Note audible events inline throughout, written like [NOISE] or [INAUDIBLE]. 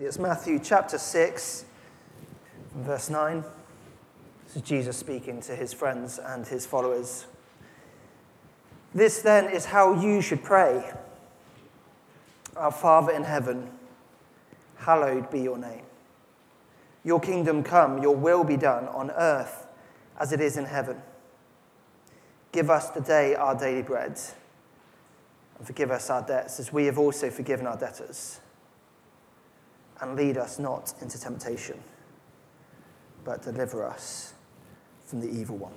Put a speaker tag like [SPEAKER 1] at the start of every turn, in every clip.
[SPEAKER 1] It's Matthew chapter 6, verse 9. This is Jesus speaking to his friends and his followers. This then is how you should pray Our Father in heaven, hallowed be your name. Your kingdom come, your will be done on earth as it is in heaven. Give us today our daily bread, and forgive us our debts as we have also forgiven our debtors and lead us not into temptation, but deliver us from the evil one.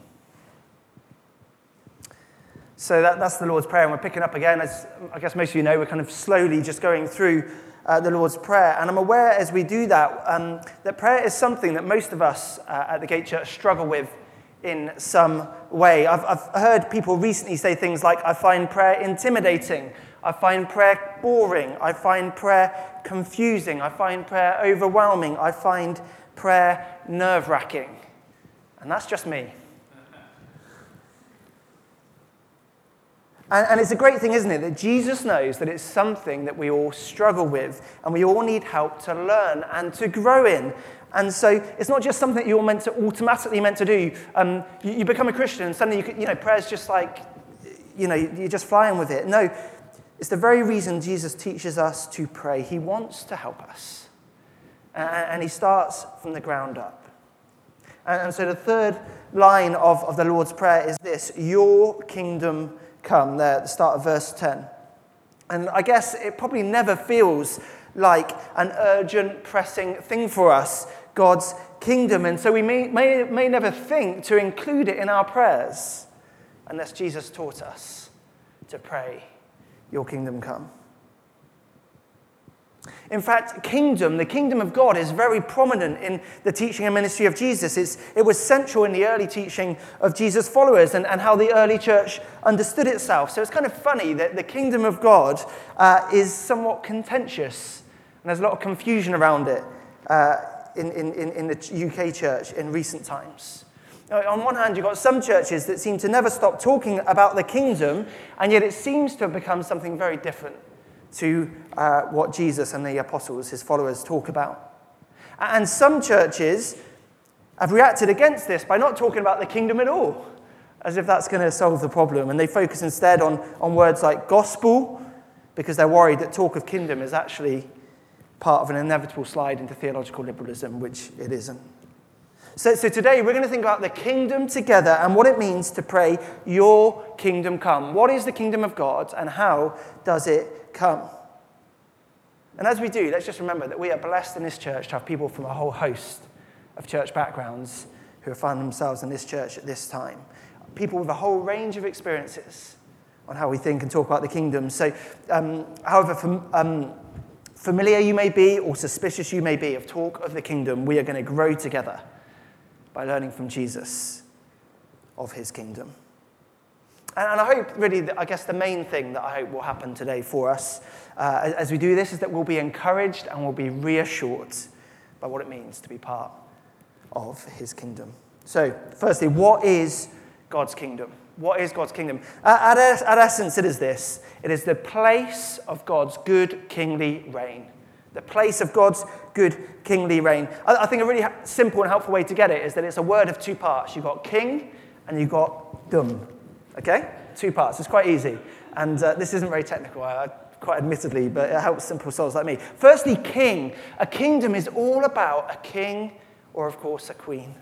[SPEAKER 1] So that, that's the Lord's Prayer, and we're picking up again. As I guess most of you know, we're kind of slowly just going through uh, the Lord's Prayer. And I'm aware as we do that, um, that prayer is something that most of us uh, at the Gate Church struggle with in some way. I've, I've heard people recently say things like, I find prayer intimidating. I find prayer boring. I find prayer confusing. I find prayer overwhelming. I find prayer nerve wracking. And that's just me. And, and, it's a great thing, isn't it, that Jesus knows that it's something that we all struggle with and we all need help to learn and to grow in. And so it's not just something that you're meant to automatically meant to do. Um, you, you, become a Christian and suddenly, you, you know, prayer's just like, you know, you're just flying with it. No, it's the very reason Jesus teaches us to pray. He wants to help us. And he starts from the ground up. And so the third line of, of the Lord's Prayer is this Your kingdom come, there at the start of verse 10. And I guess it probably never feels like an urgent, pressing thing for us, God's kingdom. And so we may, may, may never think to include it in our prayers unless Jesus taught us to pray your kingdom come. In fact, kingdom, the kingdom of God, is very prominent in the teaching and ministry of Jesus. It's, it was central in the early teaching of Jesus' followers and, and how the early church understood itself. So it's kind of funny that the kingdom of God uh, is somewhat contentious, and there's a lot of confusion around it uh, in, in, in the UK church in recent times. On one hand, you've got some churches that seem to never stop talking about the kingdom, and yet it seems to have become something very different to uh, what Jesus and the apostles, his followers, talk about. And some churches have reacted against this by not talking about the kingdom at all, as if that's going to solve the problem. And they focus instead on, on words like gospel, because they're worried that talk of kingdom is actually part of an inevitable slide into theological liberalism, which it isn't. So, so today we're going to think about the kingdom together and what it means to pray, Your kingdom come. What is the kingdom of God and how does it come? And as we do, let's just remember that we are blessed in this church to have people from a whole host of church backgrounds who have found themselves in this church at this time. People with a whole range of experiences on how we think and talk about the kingdom. So, um, however fam- um, familiar you may be or suspicious you may be of talk of the kingdom, we are going to grow together by learning from Jesus of his kingdom. And I hope, really, I guess the main thing that I hope will happen today for us uh, as we do this is that we'll be encouraged and we'll be reassured by what it means to be part of his kingdom. So, firstly, what is God's kingdom? What is God's kingdom? At, at essence, it is this it is the place of God's good kingly reign the place of God's good kingly reign. I, think a really simple and helpful way to get it is that it's a word of two parts. You've got king and you've got dum. Okay? Two parts. It's quite easy. And uh, this isn't very technical, I, quite admittedly, but it helps simple souls like me. Firstly, king. A kingdom is all about a king or, of course, a queen.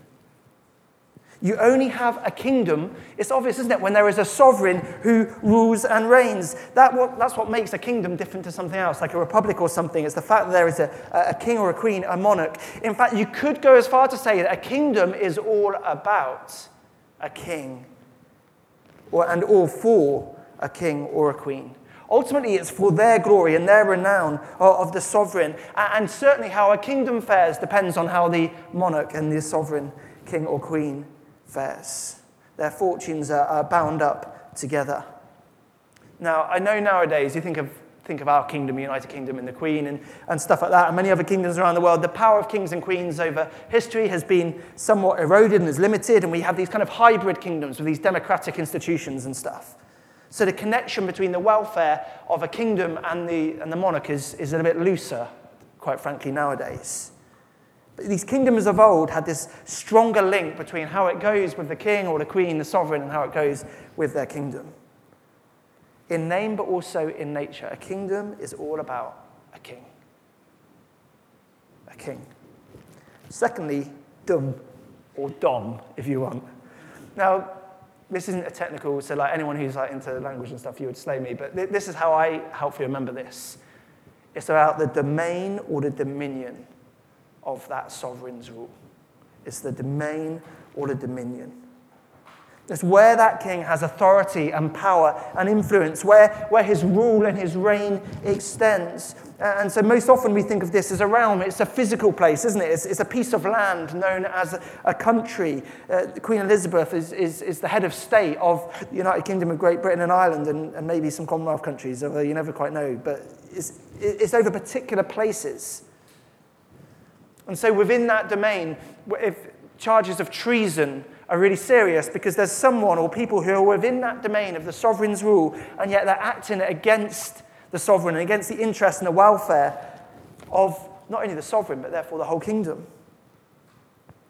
[SPEAKER 1] You only have a kingdom. It's obvious, isn't it, when there is a sovereign who rules and reigns. That what, that's what makes a kingdom different to something else, like a republic or something. It's the fact that there is a, a king or a queen, a monarch. In fact, you could go as far to say that a kingdom is all about a king or, and all for a king or a queen. Ultimately, it's for their glory and their renown of the sovereign. And certainly, how a kingdom fares depends on how the monarch and the sovereign king or queen Their fortunes are, are bound up together. Now, I know nowadays you think of, think of our kingdom, United Kingdom, and the Queen and, and stuff like that, and many other kingdoms around the world. The power of kings and queens over history has been somewhat eroded and is limited, and we have these kind of hybrid kingdoms with these democratic institutions and stuff. So the connection between the welfare of a kingdom and the, and the monarch is, is a bit looser quite frankly, nowadays. These kingdoms of old had this stronger link between how it goes with the king or the queen, the sovereign, and how it goes with their kingdom. In name, but also in nature, a kingdom is all about a king. A king. Secondly, dum, or dom, if you want. Now, this isn't a technical, so like anyone who's like into language and stuff, you would slay me. But th- this is how I help you remember this. It's about the domain or the dominion of that sovereign's rule. It's the domain or the dominion. It's where that king has authority and power and influence, where, where his rule and his reign extends. And so, most often we think of this as a realm. It's a physical place, isn't it? It's, it's a piece of land known as a, a country. Uh, Queen Elizabeth is, is, is the head of state of the United Kingdom of Great Britain and Ireland, and, and maybe some Commonwealth countries, although you never quite know. But it's, it's over particular places. And so, within that domain, if charges of treason are really serious because there's someone or people who are within that domain of the sovereign's rule, and yet they're acting against the sovereign and against the interest and the welfare of not only the sovereign, but therefore the whole kingdom.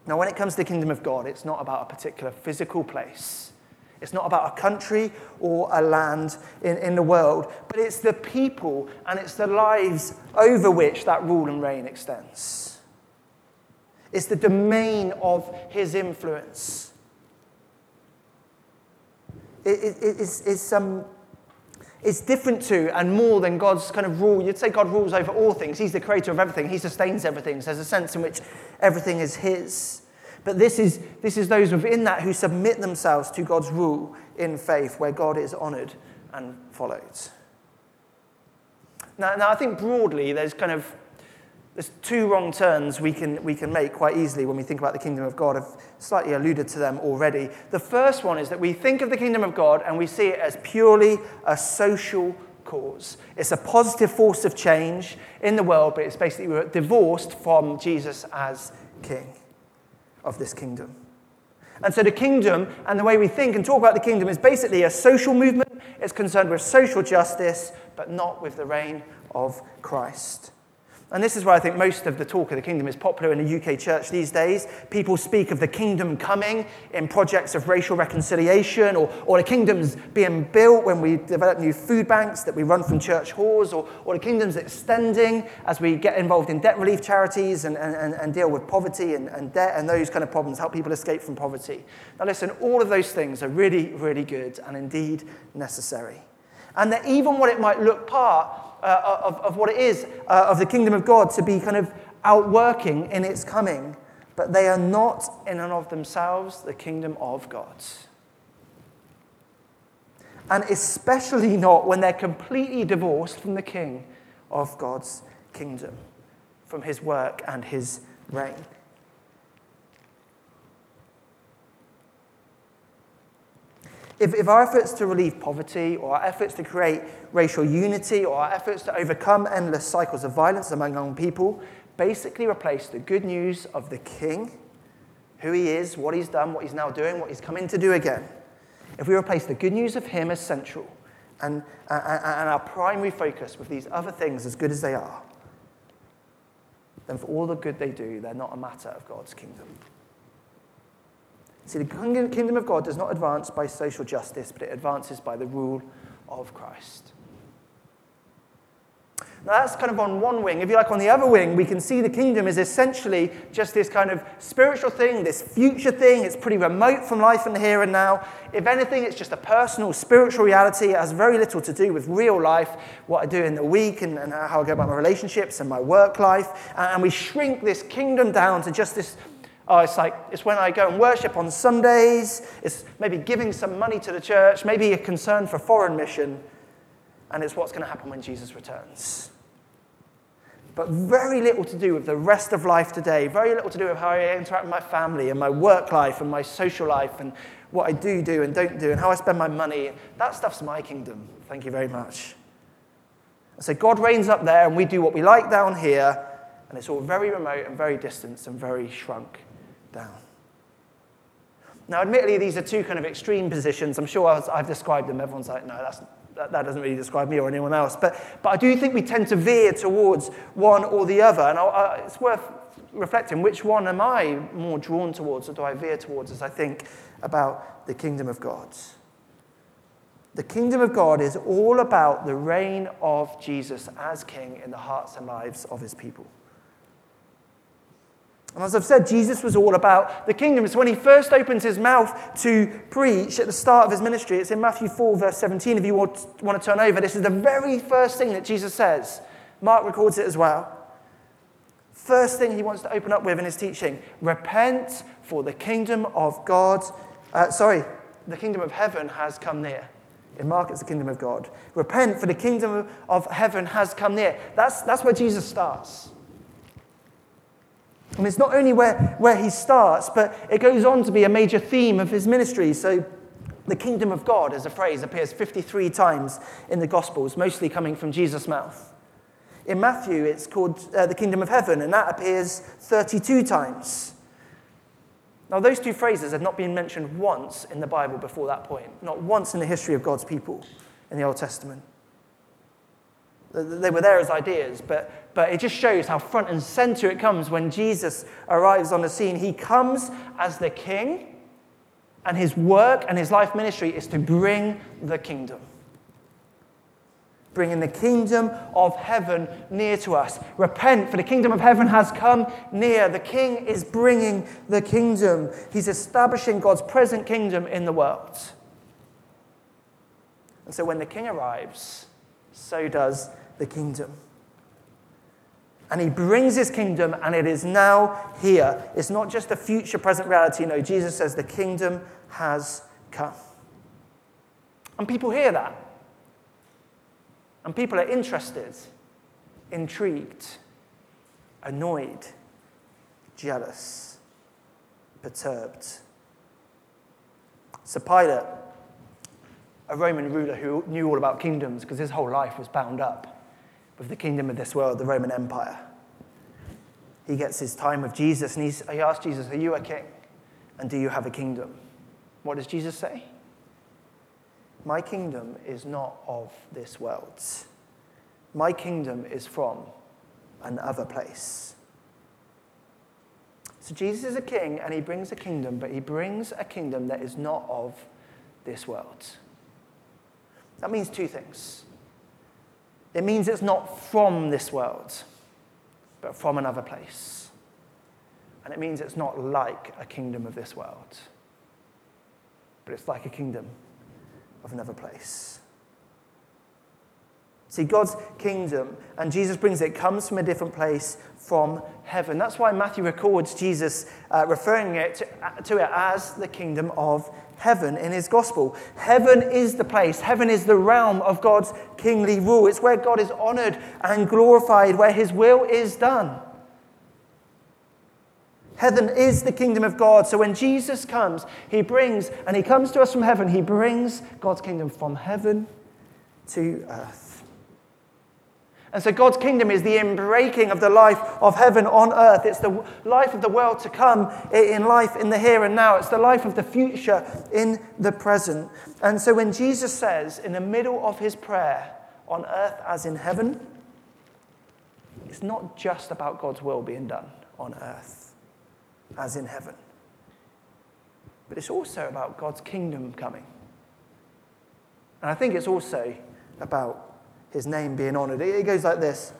[SPEAKER 1] Now, when it comes to the kingdom of God, it's not about a particular physical place. It's not about a country or a land in, in the world, but it's the people and it's the lives over which that rule and reign extends. It's the domain of his influence. It, it, it's, it's, um, it's different to and more than God's kind of rule. You'd say God rules over all things. He's the creator of everything, He sustains everything. So there's a sense in which everything is His. But this is, this is those within that who submit themselves to God's rule in faith, where God is honored and followed. Now, now I think broadly there's kind of there's two wrong turns we can, we can make quite easily when we think about the kingdom of God. I've slightly alluded to them already. The first one is that we think of the kingdom of God and we see it as purely a social cause. It's a positive force of change in the world, but it's basically we're divorced from Jesus as king of this kingdom. And so the kingdom and the way we think and talk about the kingdom is basically a social movement. It's concerned with social justice, but not with the reign of Christ. And this is where I think most of the talk of the kingdom is popular in the UK church these days. People speak of the kingdom coming in projects of racial reconciliation, or, or the kingdom's being built when we develop new food banks that we run from church halls, or, or the kingdom's extending as we get involved in debt relief charities and, and, and deal with poverty and, and debt and those kind of problems, help people escape from poverty. Now, listen, all of those things are really, really good and indeed necessary. And that even what it might look part uh, of, of what it is uh, of the kingdom of God to be kind of outworking in its coming, but they are not in and of themselves the kingdom of God. And especially not when they're completely divorced from the king of God's kingdom, from his work and his reign. If, if our efforts to relieve poverty, or our efforts to create racial unity, or our efforts to overcome endless cycles of violence among young people basically replace the good news of the King, who he is, what he's done, what he's now doing, what he's coming to do again, if we replace the good news of him as central and, and, and our primary focus with these other things as good as they are, then for all the good they do, they're not a matter of God's kingdom. See, the kingdom of God does not advance by social justice, but it advances by the rule of Christ. Now, that's kind of on one wing. If you like, on the other wing, we can see the kingdom is essentially just this kind of spiritual thing, this future thing. It's pretty remote from life in the here and now. If anything, it's just a personal, spiritual reality. It has very little to do with real life, what I do in the week, and, and how I go about my relationships and my work life. And we shrink this kingdom down to just this Oh, it's like, it's when I go and worship on Sundays. It's maybe giving some money to the church, maybe a concern for foreign mission. And it's what's going to happen when Jesus returns. But very little to do with the rest of life today. Very little to do with how I interact with my family and my work life and my social life and what I do do and don't do and how I spend my money. That stuff's my kingdom. Thank you very much. So God reigns up there and we do what we like down here. And it's all very remote and very distant and very shrunk down. Now, admittedly, these are two kind of extreme positions. I'm sure I've described them, everyone's like, no, that's, that, that, doesn't really describe me or anyone else. But, but I do think we tend to veer towards one or the other. And I, I, it's worth reflecting which one am I more drawn towards or do I veer towards as I think about the kingdom of God? The kingdom of God is all about the reign of Jesus as king in the hearts and lives of his people. And as I've said, Jesus was all about the kingdom. So when he first opens his mouth to preach at the start of his ministry. It's in Matthew 4, verse 17. If you want, to turn over, this is the very first thing that Jesus says. Mark records it as well. First thing he wants to open up with in his teaching repent, for the kingdom of God, uh, sorry, the kingdom of heaven has come near. In Mark, it's the kingdom of God. Repent, for the kingdom of heaven has come near. That's, that's where Jesus starts. And it's not only where, where he starts, but it goes on to be a major theme of his ministry. So, the kingdom of God, as a phrase, appears 53 times in the Gospels, mostly coming from Jesus' mouth. In Matthew, it's called uh, the kingdom of heaven, and that appears 32 times. Now, those two phrases had not been mentioned once in the Bible before that point, not once in the history of God's people in the Old Testament. They were there as ideas, but, but it just shows how front and center it comes when Jesus arrives on the scene. He comes as the king, and his work and his life ministry is to bring the kingdom. Bringing the kingdom of heaven near to us. Repent, for the kingdom of heaven has come near. The king is bringing the kingdom, he's establishing God's present kingdom in the world. And so when the king arrives, so does the kingdom. And he brings his kingdom, and it is now here. It's not just a future present reality. No, Jesus says the kingdom has come. And people hear that. And people are interested, intrigued, annoyed, jealous, perturbed. So Pilate, a Roman ruler who knew all about kingdoms because his whole life was bound up with the kingdom of this world, the Roman Empire. He gets his time with Jesus and he's, he asks Jesus, Are you a king? And do you have a kingdom? What does Jesus say? My kingdom is not of this world. My kingdom is from another place. So Jesus is a king and he brings a kingdom, but he brings a kingdom that is not of this world. That means two things. It means it's not from this world, but from another place. And it means it's not like a kingdom of this world, but it's like a kingdom of another place. See, God's kingdom, and Jesus brings it, comes from a different place from heaven. That's why Matthew records Jesus uh, referring it to, to, it as the kingdom of heaven in his gospel. Heaven is the place, heaven is the realm of God's kingly rule. It's where God is honored and glorified, where his will is done. Heaven is the kingdom of God. So when Jesus comes, he brings, and he comes to us from heaven, he brings God's kingdom from heaven to earth. And so God's kingdom is the inbreaking of the life of heaven on earth. It's the life of the world to come in life in the here and now. It's the life of the future in the present. And so when Jesus says in the middle of his prayer, on earth as in heaven, it's not just about God's will being done on earth as in heaven, but it's also about God's kingdom coming. And I think it's also about his name being honored. It goes like this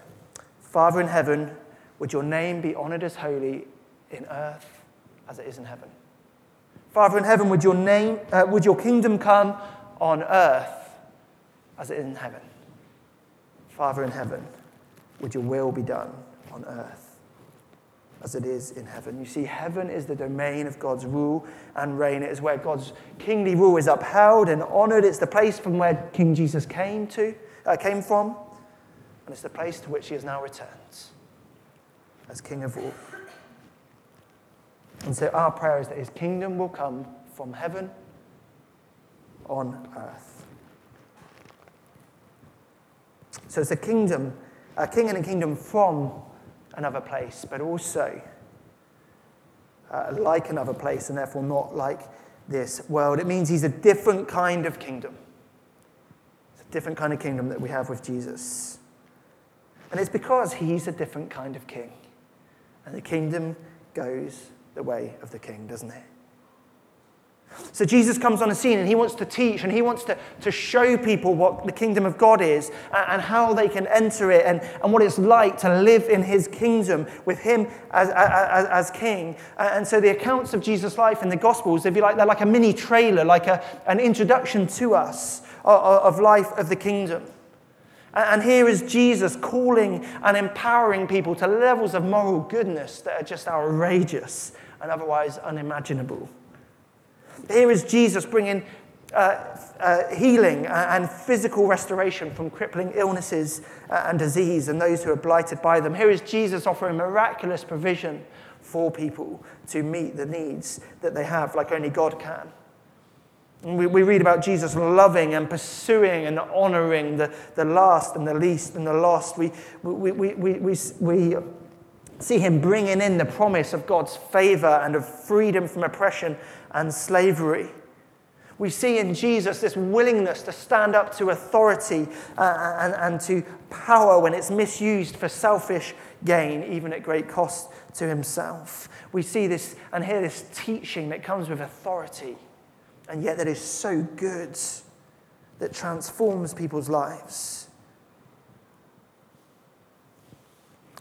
[SPEAKER 1] Father in heaven, would your name be honored as holy in earth as it is in heaven? Father in heaven, would your name, uh, would your kingdom come on earth as it is in heaven? Father in heaven, would your will be done on earth as it is in heaven. You see, heaven is the domain of God's rule and reign. It is where God's kingly rule is upheld and honored. It's the place from where King Jesus came to uh, came from, and it's the place to which he has now returned as King of all. And so our prayer is that his kingdom will come from heaven on earth. So it's a kingdom, a king and a kingdom from another place, but also uh, like another place, and therefore not like this world. It means he's a different kind of kingdom different kind of kingdom that we have with Jesus. And it's because he's a different kind of king. And the kingdom goes the way of the king, doesn't it? So Jesus comes on the scene and he wants to teach and he wants to, to show people what the kingdom of God is and, and how they can enter it and, and what it's like to live in his kingdom with him as, as, as king. And so the accounts of Jesus' life in the Gospels, if you like, they're like a mini trailer, like a, an introduction to us of, life of the kingdom. And here is Jesus calling and empowering people to levels of moral goodness that are just outrageous and otherwise unimaginable. Here is Jesus bringing uh, uh, healing and physical restoration from crippling illnesses uh, and disease and those who are blighted by them. Here is Jesus offering miraculous provision for people to meet the needs that they have, like only God can. We, we read about Jesus loving and pursuing and honoring the, the last and the least and the lost. We, we, we, we, we, we see him bringing in the promise of God's favor and of freedom from oppression and slavery. We see in Jesus this willingness to stand up to authority uh, and, and to power when it's misused for selfish gain, even at great cost to himself. We see this and hear this teaching that comes with authority and yet that is so good that transforms people's lives.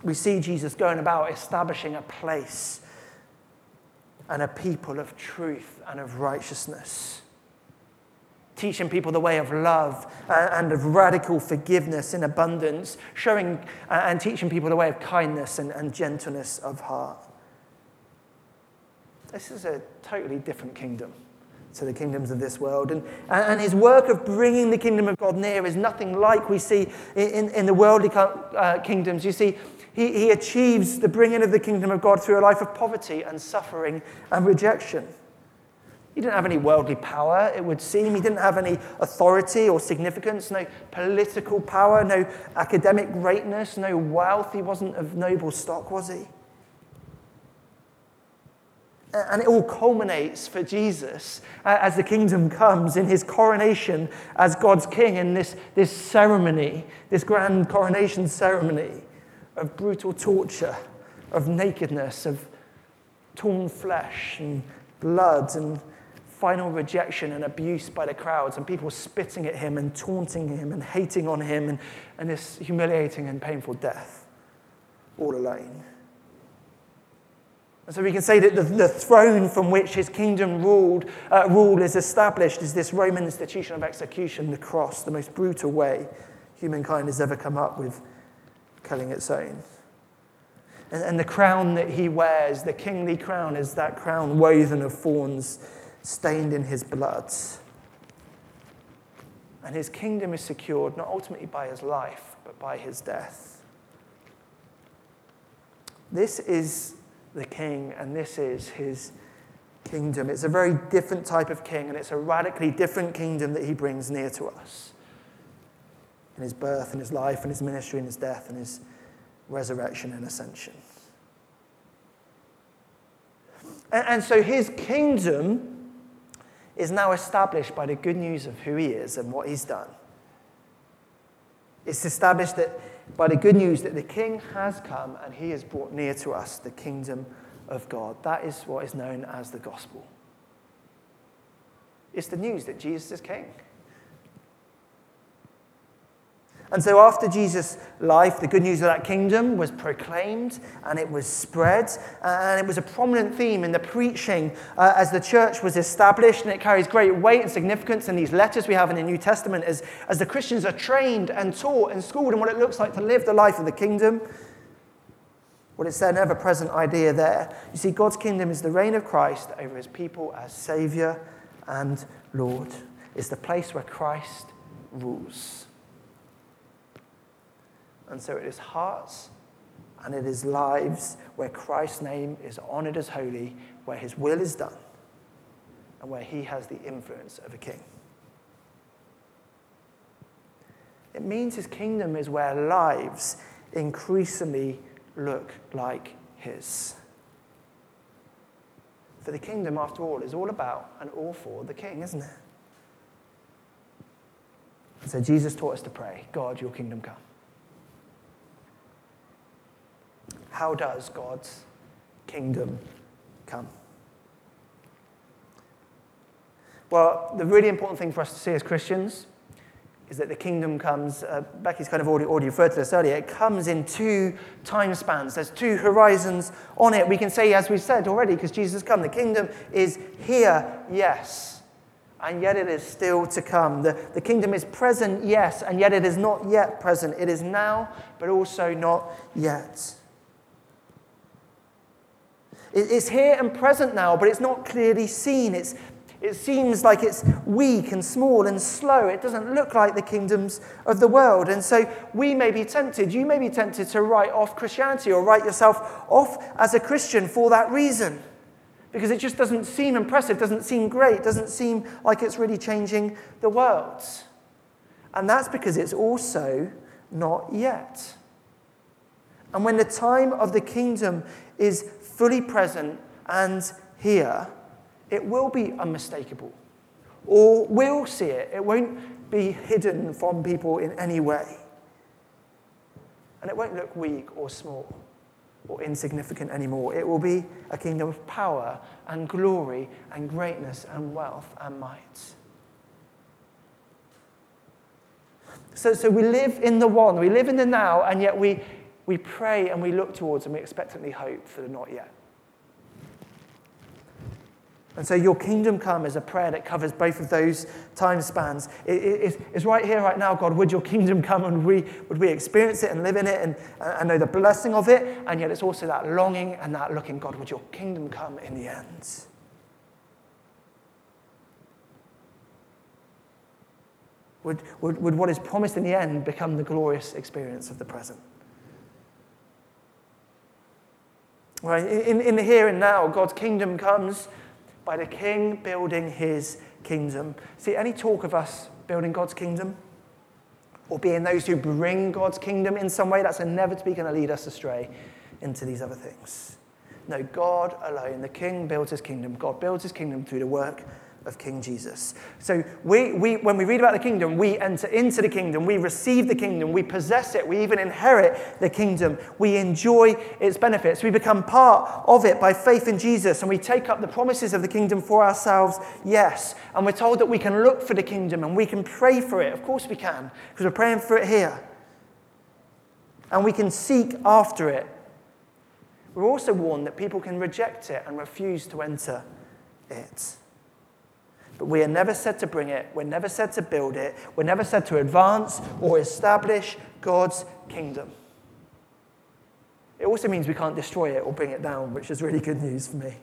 [SPEAKER 1] We see Jesus going about establishing a place and a people of truth and of righteousness, teaching people the way of love and of radical forgiveness in abundance, showing uh, and teaching people the way of kindness and, and gentleness of heart. This is a totally different kingdom to the kingdoms of this world. And, and his work of bringing the kingdom of God near is nothing like we see in, in the worldly uh, kingdoms. You see, he, he achieves the bringing of the kingdom of God through a life of poverty and suffering and rejection. He didn't have any worldly power, it would seem. He didn't have any authority or significance, no political power, no academic greatness, no wealth. He wasn't of noble stock, was he? And it all culminates for Jesus as the kingdom comes in his coronation as God's king in this, this ceremony, this grand coronation ceremony of brutal torture, of nakedness, of torn flesh and blood and final rejection and abuse by the crowds and people spitting at him and taunting him and hating on him and, and this humiliating and painful death all alone. And so we can say that the, the throne from which his kingdom ruled, uh, rule is established is this Roman institution of execution, the cross, the most brutal way humankind has ever come up with killing its own. And, and the crown that he wears, the kingly crown, is that crown woven of thorns stained in his blood. And his kingdom is secured not ultimately by his life, but by his death. This is the king, and this is his kingdom. It's a very different type of king, and it's a radically different kingdom that he brings near to us in his birth, and his life, and his ministry, and his death, and his resurrection and ascension. And, and so his kingdom is now established by the good news of who he is and what he's done. It's established that by the good news that the King has come and he has brought near to us the kingdom of God. That is what is known as the gospel. It's the news that Jesus is King. And so, after Jesus' life, the good news of that kingdom was proclaimed and it was spread. And it was a prominent theme in the preaching uh, as the church was established. And it carries great weight and significance in these letters we have in the New Testament as, as the Christians are trained and taught and schooled in what it looks like to live the life of the kingdom. Well, it's their ever present idea there. You see, God's kingdom is the reign of Christ over his people as Savior and Lord. It's the place where Christ rules. And so it is hearts and it is lives where Christ's name is honored as holy, where his will is done, and where he has the influence of a king. It means his kingdom is where lives increasingly look like his. For the kingdom, after all, is all about and all for the king, isn't it? So Jesus taught us to pray God, your kingdom come. How does God's kingdom come? Well, the really important thing for us to see as Christians is that the kingdom comes, uh, Becky's kind of already, already referred to this earlier, it comes in two time spans. There's two horizons on it. We can say, as we said already, because Jesus has come, the kingdom is here, yes, and yet it is still to come. The, the kingdom is present, yes, and yet it is not yet present. It is now, but also not yet. It's here and present now, but it's not clearly seen. It's it seems like it's weak and small and slow. It doesn't look like the kingdoms of the world. And so we may be tempted, you may be tempted to write off Christianity or write yourself off as a Christian for that reason. Because it just doesn't seem impressive, doesn't seem great, doesn't seem like it's really changing the world. And that's because it's also not yet. And when the time of the kingdom is fully present and here, it will be unmistakable. Or we'll see it. It won't be hidden from people in any way. And it won't look weak or small or insignificant anymore. It will be a kingdom of power and glory and greatness and wealth and might. So, so we live in the one, we live in the now, and yet we, we pray and we look towards and we expectantly hope for the not yet. And so, your kingdom come is a prayer that covers both of those time spans. It, it, it's right here, right now, God, would your kingdom come and we, would we experience it and live in it and, and know the blessing of it? And yet, it's also that longing and that looking, God, would your kingdom come in the end? Would, would, would what is promised in the end become the glorious experience of the present? Right? In, in the here and now, God's kingdom comes by the king building his kingdom. See, any talk of us building God's kingdom or being those who bring God's kingdom in some way, that's inevitably going to lead us astray into these other things. No, God alone, the king builds his kingdom. God builds his kingdom through the work of King Jesus. So we, we, when we read about the kingdom, we enter into the kingdom, we receive the kingdom, we possess it, we even inherit the kingdom, we enjoy its benefits, we become part of it by faith in Jesus, and we take up the promises of the kingdom for ourselves, yes. And we're told that we can look for the kingdom and we can pray for it. Of course we can, because we're praying for it here. And we can seek after it. We're also warned that people can reject it and refuse to enter it. But we are never said to bring it, we're never said to build it, we're never said to advance or establish God's kingdom. It also means we can't destroy it or bring it down, which is really good news for me.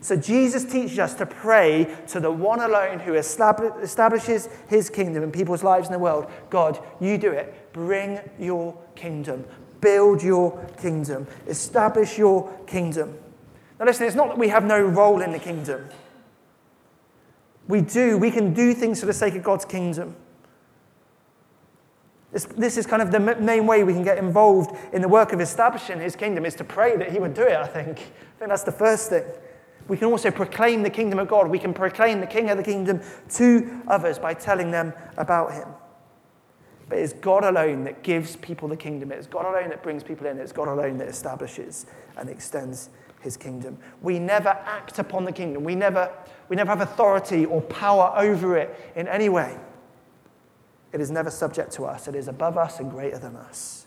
[SPEAKER 1] So Jesus teaches us to pray to the one alone who establishes his kingdom in people's lives in the world. God, you do it. Bring your kingdom. Build your kingdom. Establish your kingdom. Now, listen, it's not that we have no role in the kingdom. We do. We can do things for the sake of God's kingdom. This, this is kind of the main way we can get involved in the work of establishing his kingdom is to pray that he would do it, I think. I think that's the first thing. We can also proclaim the kingdom of God. We can proclaim the king of the kingdom to others by telling them about him. But it's God alone that gives people the kingdom. It's God alone that brings people in. It's God alone that establishes and extends his kingdom. We never act upon the kingdom. We never, we never have authority or power over it in any way. It is never subject to us, it is above us and greater than us.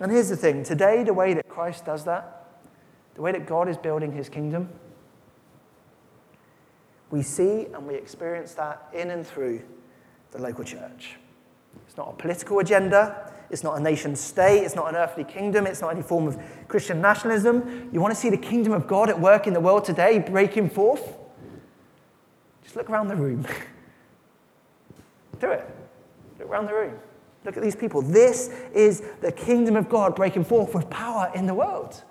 [SPEAKER 1] And here's the thing today, the way that Christ does that, the way that God is building his kingdom, we see and we experience that in and through the local church. It's not a political agenda, it's not a nation state. It's not an earthly kingdom. It's not any form of Christian nationalism. You want to see the kingdom of God at work in the world today breaking forth? Just look around the room. [LAUGHS] Do it. Look around the room. Look at these people. This is the kingdom of God breaking forth with power in the world.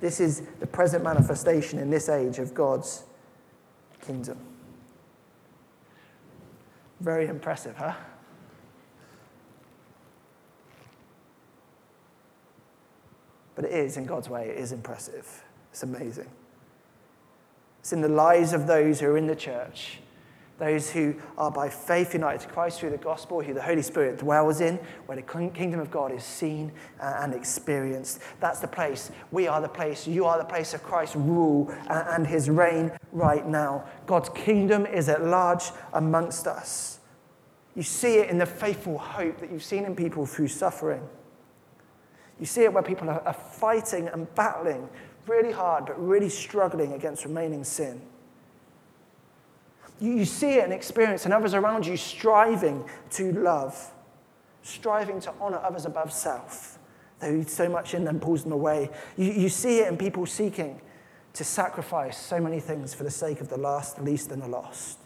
[SPEAKER 1] This is the present manifestation in this age of God's kingdom. Very impressive, huh? But it is, in God's way, it is impressive. It's amazing. It's in the lives of those who are in the church, those who are by faith united to Christ through the gospel, who the Holy Spirit dwells in, where the kingdom of God is seen uh, and experienced. That's the place. We are the place. You are the place of Christ's rule uh, and his reign right now. God's kingdom is at large amongst us. You see it in the faithful hope that you've seen in people through suffering. You see it where people are fighting and battling really hard, but really struggling against remaining sin. You, you see it and experience, and others around you striving to love, striving to honor others above self, though so much in them pulls them away. You, you see it in people seeking to sacrifice so many things for the sake of the last, the least, and the lost.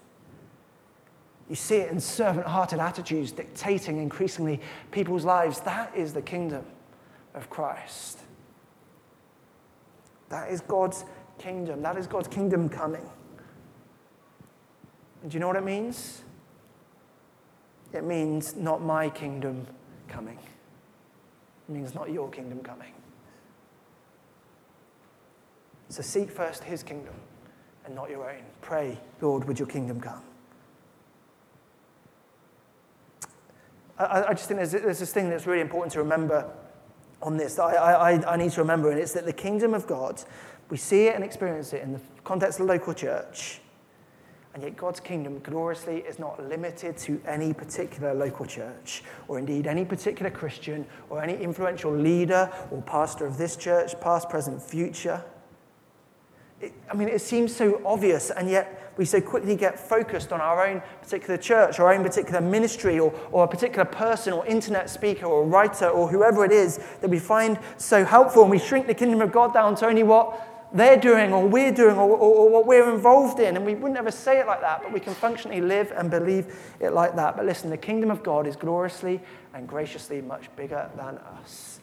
[SPEAKER 1] You see it in servant hearted attitudes dictating increasingly people's lives. That is the kingdom of Christ. That is God's kingdom. That is God's kingdom coming. And do you know what it means? It means not my kingdom coming. It means not your kingdom coming. So seek first his kingdom and not your own. Pray, Lord, would your kingdom come? I, I just think there's, there's this thing that's really important to remember on this that I, I, I need to remember, and it's that the kingdom of God, we see it and experience it in the context of the local church. And yet, God's kingdom gloriously is not limited to any particular local church, or indeed any particular Christian, or any influential leader or pastor of this church, past, present, future. I mean, it seems so obvious, and yet we so quickly get focused on our own particular church, our own particular ministry, or, or a particular person, or internet speaker, or writer, or whoever it is that we find so helpful, and we shrink the kingdom of God down to only what they're doing, or we're doing, or, or, or what we're involved in. And we wouldn't ever say it like that, but we can functionally live and believe it like that. But listen, the kingdom of God is gloriously and graciously much bigger than us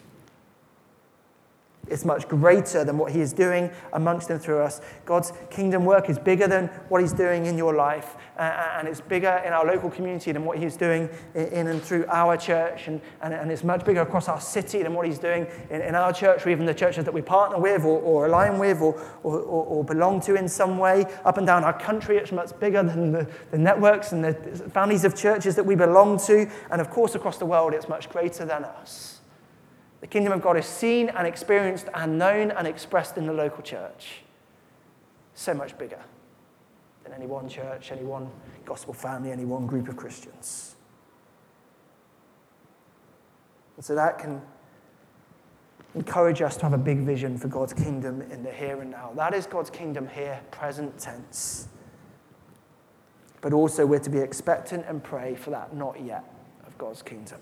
[SPEAKER 1] is much greater than what he is doing amongst and through us. God's kingdom work is bigger than what he's doing in your life, uh, uh, and it's bigger in our local community than what he's doing in and through our church, and, and, and it's much bigger across our city than what he's doing in, in our church, or even the churches that we partner with, or, or align with, or, or, or, belong to in some way. Up and down our country, it's much bigger than the, the networks and the families of churches that we belong to, and of course, across the world, it's much greater than us. The kingdom of God is seen and experienced and known and expressed in the local church. So much bigger than any one church, any one gospel family, any one group of Christians. And so that can encourage us to have a big vision for God's kingdom in the here and now. That is God's kingdom here, present tense. But also, we're to be expectant and pray for that not yet of God's kingdom.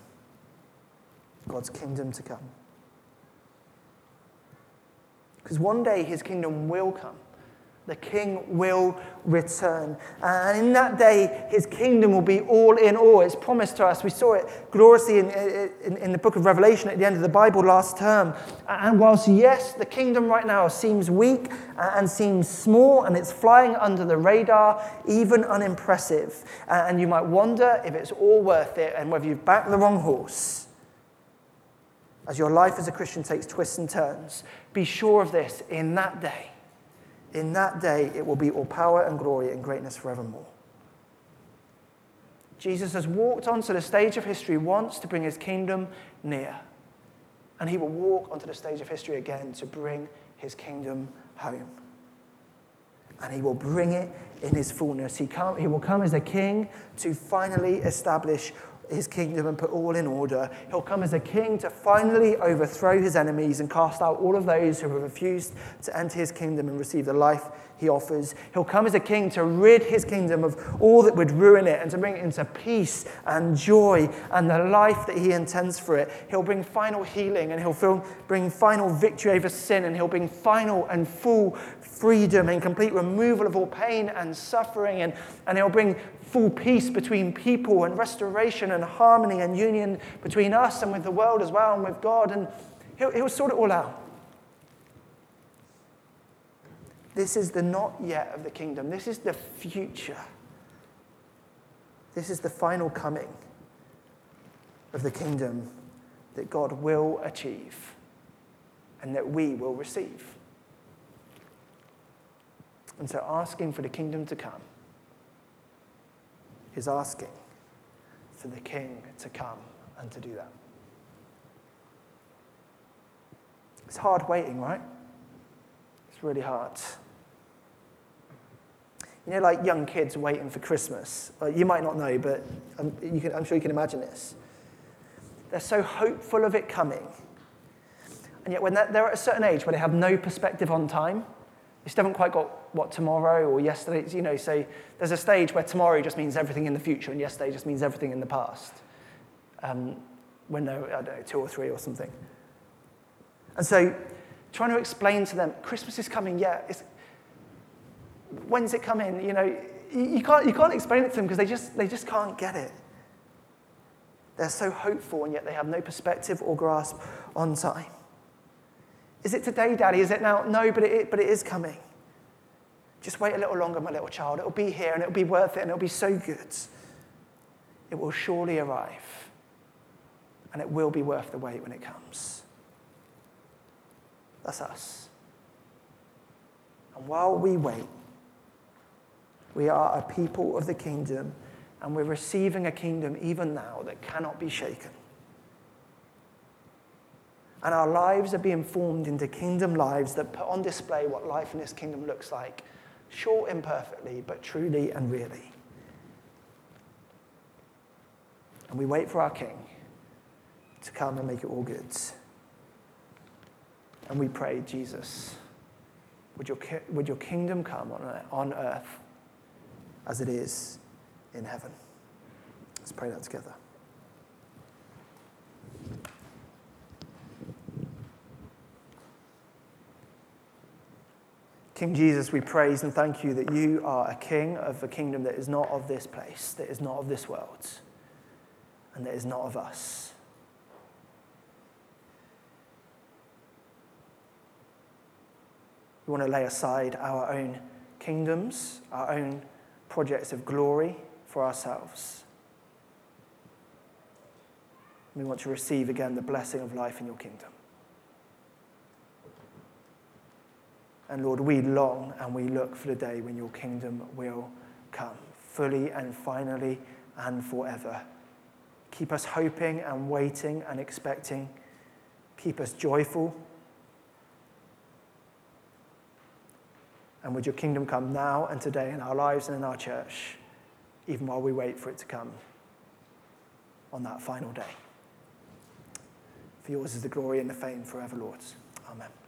[SPEAKER 1] God's kingdom to come. Because one day his kingdom will come. The king will return. And in that day, his kingdom will be all in all. It's promised to us. We saw it gloriously in, in, in, the book of Revelation at the end of the Bible last term. And whilst, yes, the kingdom right now seems weak and seems small and it's flying under the radar, even unimpressive, and you might wonder if it's all worth it and whether you've backed the wrong horse as your life as a Christian takes twists and turns, be sure of this in that day. In that day, it will be all power and glory and greatness forevermore. Jesus has walked onto the stage of history once to bring his kingdom near. And he will walk onto the stage of history again to bring his kingdom home. And he will bring it in his fullness. He, come, he will come as a king to finally establish his kingdom and put all in order. He'll come as a king to finally overthrow his enemies and cast out all of those who have refused to enter his kingdom and receive the life he offers. He'll come as a king to rid his kingdom of all that would ruin it and to bring it into peace and joy and the life that he intends for it. He'll bring final healing and he'll bring final victory over sin and he'll bring final and full freedom and complete removal of all pain and suffering and, and he'll bring full peace between people and restoration and harmony and union between us and with the world as well and with God. And he'll, he'll sort it all out. This is the not yet of the kingdom. This is the future. This is the final coming of the kingdom that God will achieve and that we will receive. And so asking for the kingdom to come is asking for the king to come and to do that. It's hard waiting, right? It's really hard. You know, like young kids waiting for Christmas. you might not know, but um, I'm, can, I'm sure you can imagine this. They're so hopeful of it coming. And yet, when they're, they're at a certain age where they have no perspective on time, they still haven't quite got what tomorrow or yesterday, you know, so there's a stage where tomorrow just means everything in the future and yesterday just means everything in the past. Um, when they're, I don't know, two or three or something. And so, trying to explain to them, Christmas is coming, yeah, when's it coming? You know, you can't, you can't explain it to them because they just, they just can't get it. They're so hopeful, and yet they have no perspective or grasp on time. Is it today, Daddy? Is it now? No, but it, but it is coming. Just wait a little longer, my little child. It'll be here, and it'll be worth it, and it'll be so good. It will surely arrive, and it will be worth the wait when it comes. That's us. And while we wait, we are a people of the kingdom, and we're receiving a kingdom even now that cannot be shaken. And our lives are being formed into kingdom lives that put on display what life in this kingdom looks like, short imperfectly, but truly and really. And we wait for our King to come and make it all good. And we pray, Jesus, would your, would your kingdom come on, on earth as it is in heaven. Let's pray that together. King Jesus, we praise and thank you that you are a king of a kingdom that is not of this place, that is not of this world, and that is not of us. We want to lay aside our own kingdoms, our own projects of glory for ourselves. We want to receive again the blessing of life in your kingdom. And Lord, we long and we look for the day when your kingdom will come fully and finally and forever. Keep us hoping and waiting and expecting. Keep us joyful And would your kingdom come now and today in our lives and in our church, even while we wait for it to come on that final day. For yours is the glory and the fame forever, Lord. Amen.